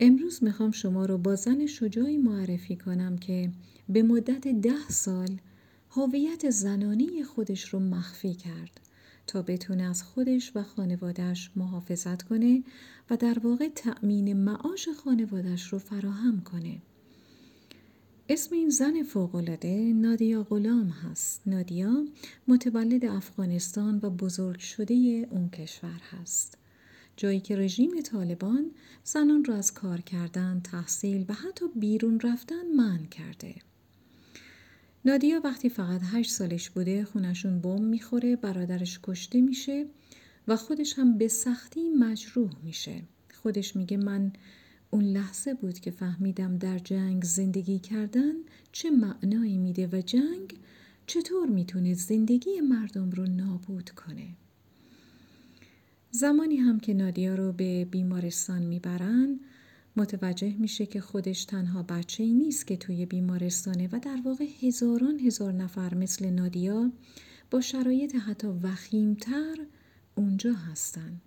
امروز می‌خوام شما رو با زن شجاعی معرفی کنم که به مدت ده سال هویت زنانی خودش رو مخفی کرد تا بتونه از خودش و خانوادش محافظت کنه و در واقع تأمین معاش خانوادش رو فراهم کنه. اسم این زن فوقالعاده نادیا غلام هست. نادیا متولد افغانستان و بزرگ شده اون کشور هست. جایی که رژیم طالبان زنان را از کار کردن، تحصیل و حتی بیرون رفتن منع کرده. نادیا وقتی فقط هشت سالش بوده خونشون بم می‌خوره برادرش کشته میشه و خودش هم به سختی مجروح میشه خودش میگه من اون لحظه بود که فهمیدم در جنگ زندگی کردن چه معنایی میده و جنگ چطور می‌تونه زندگی مردم رو نابود کنه زمانی هم که نادیا رو به بیمارستان می‌برن متوجه میشه که خودش تنها بچه ای نیست که توی بیمارستانه و در واقع هزاران هزار نفر مثل نادیا با شرایط حتی وخیمتر اونجا هستن.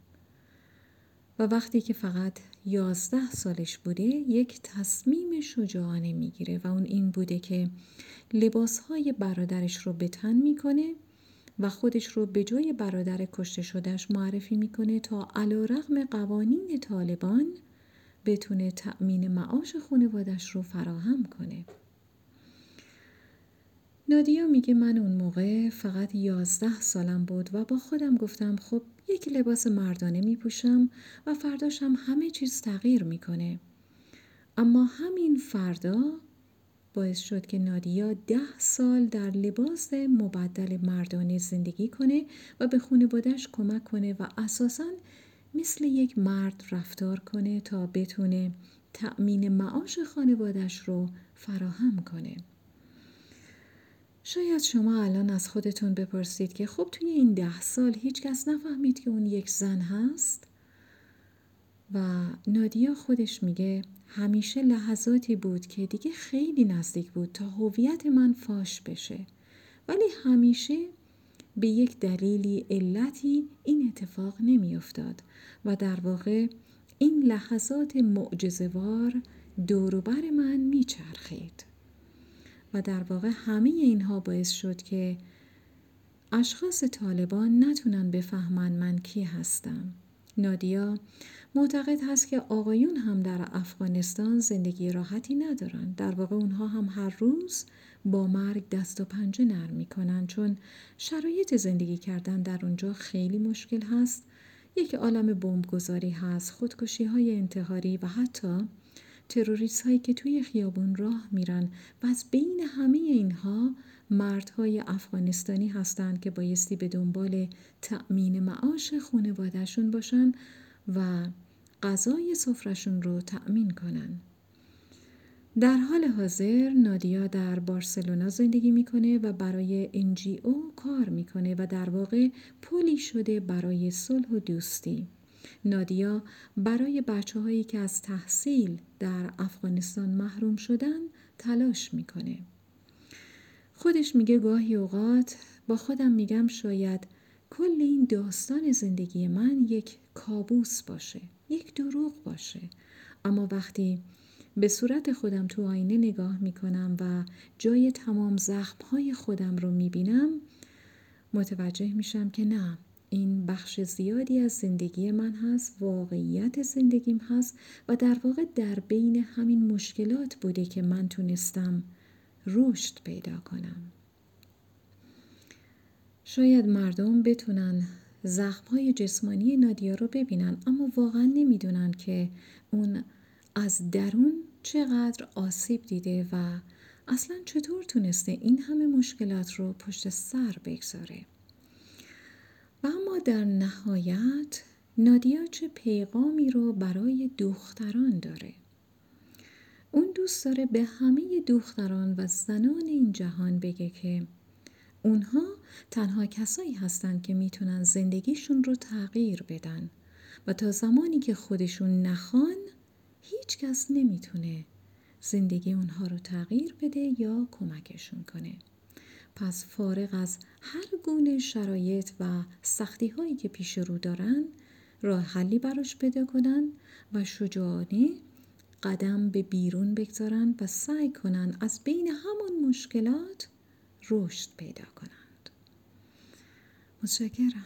و وقتی که فقط یازده سالش بوده یک تصمیم شجاعانه می‌گیره و اون این بوده که لباسهای برادرش رو به تن می‌کنه و خودش رو به جای برادر کشته شدهش معرفی می‌کنه تا علا رغم قوانین طالبان بتونه تأمین معاش خانوادش رو فراهم کنه. نادیا میگه من اون موقع فقط یازده سالم بود و با خودم گفتم خب یک لباس مردانه میپوشم و فرداشم همه چیز تغییر می‌کنه. اما همین فردا باعث شد که نادیا ده سال در لباس مبدل مردانه زندگی کنه و به خانوادش کمک کنه و اساساً مثل یک مرد رفتار کنه تا بتونه تأمین معاش خانوادش رو فراهم کنه. شاید شما الان از خودتون بپرسید که خب توی این ده سال هیچ کس نفهمید که اون یک زن هست و نادیا خودش میگه همیشه لحظاتی بود که دیگه خیلی نزدیک بود تا هویت من فاش بشه. ولی همیشه به یک دلیلی علتی این اتفاق نمیافتاد و در واقع این لحظات معجزهوار دوروبر من میچرخید. و در واقع همه اینها باعث شد که اشخاص طالبان نتونن بفهمن من کی هستم. نادیا معتقد هست که آقایون هم در افغانستان زندگی راحتی ندارن. در واقع اونها هم هر روز با مرگ دست و پنجه نرم می‌کنن چون شرایط زندگی کردن در اونجا خیلی مشکل هست. یک عالم بمبگذاری هست خودکشی های انتحاری و حتی تروریست هایی که توی خیابون راه میرن و از بین همه اینها مردهای افغانستانی هستند که بایستی به دنبال تأمین معاش خانوادهشون باشن. و غذای سفرشون رو تأمین کنن. در حال حاضر نادیا در بارسلونا زندگی می‌کنه و برای او کار می‌کنه و در واقع پلی شده برای صلح و دوستی. نادیا برای بچه هایی که از تحصیل در افغانستان محروم شدن تلاش می‌کنه. خودش میگه گاهی اوقات با خودم میگم شاید کل این داستان زندگی من یک کابوس باشه یک دروغ باشه. اما وقتی به صورت خودم تو آینه نگاه می‌کنم و جای تمام زخمهای خودم رو می‌بینم متوجه میشم که نه این بخش زیادی از زندگی من هست واقعیت زندگیم هست و در واقع در بین همین مشکلات بوده که من تونستم رشد پیدا کنم. شاید مردم بتونن زخمهای جسمانی نادیا رو ببینن. اما واقعا نمی‌دونن که اون از درون چقدر آسیب دیده و اصلا چطور تونسته این همه مشکلات رو پشت سر بگذاره. و اما در نهایت نادیا چه پیغامی رو برای دختران داره؟ اون دوست داره به همه دختران و زنان این جهان بگه که اونها تنها کسایی هستند که می‌تونن زندگیشون رو تغییر بدن و تا زمانی که خودشون نخوان هیچ کس نمی‌تونه زندگی اونها رو تغییر بده یا کمکشون کنه. پس فارغ از هر گونه شرایط و سختی هایی که پیش رو دارن راه حلی براش پیدا کنن و شجاعانه قدم به بیرون بگذارند و سعی کنند از بین همون مشکلات رشد پیدا کنند. متشکرم.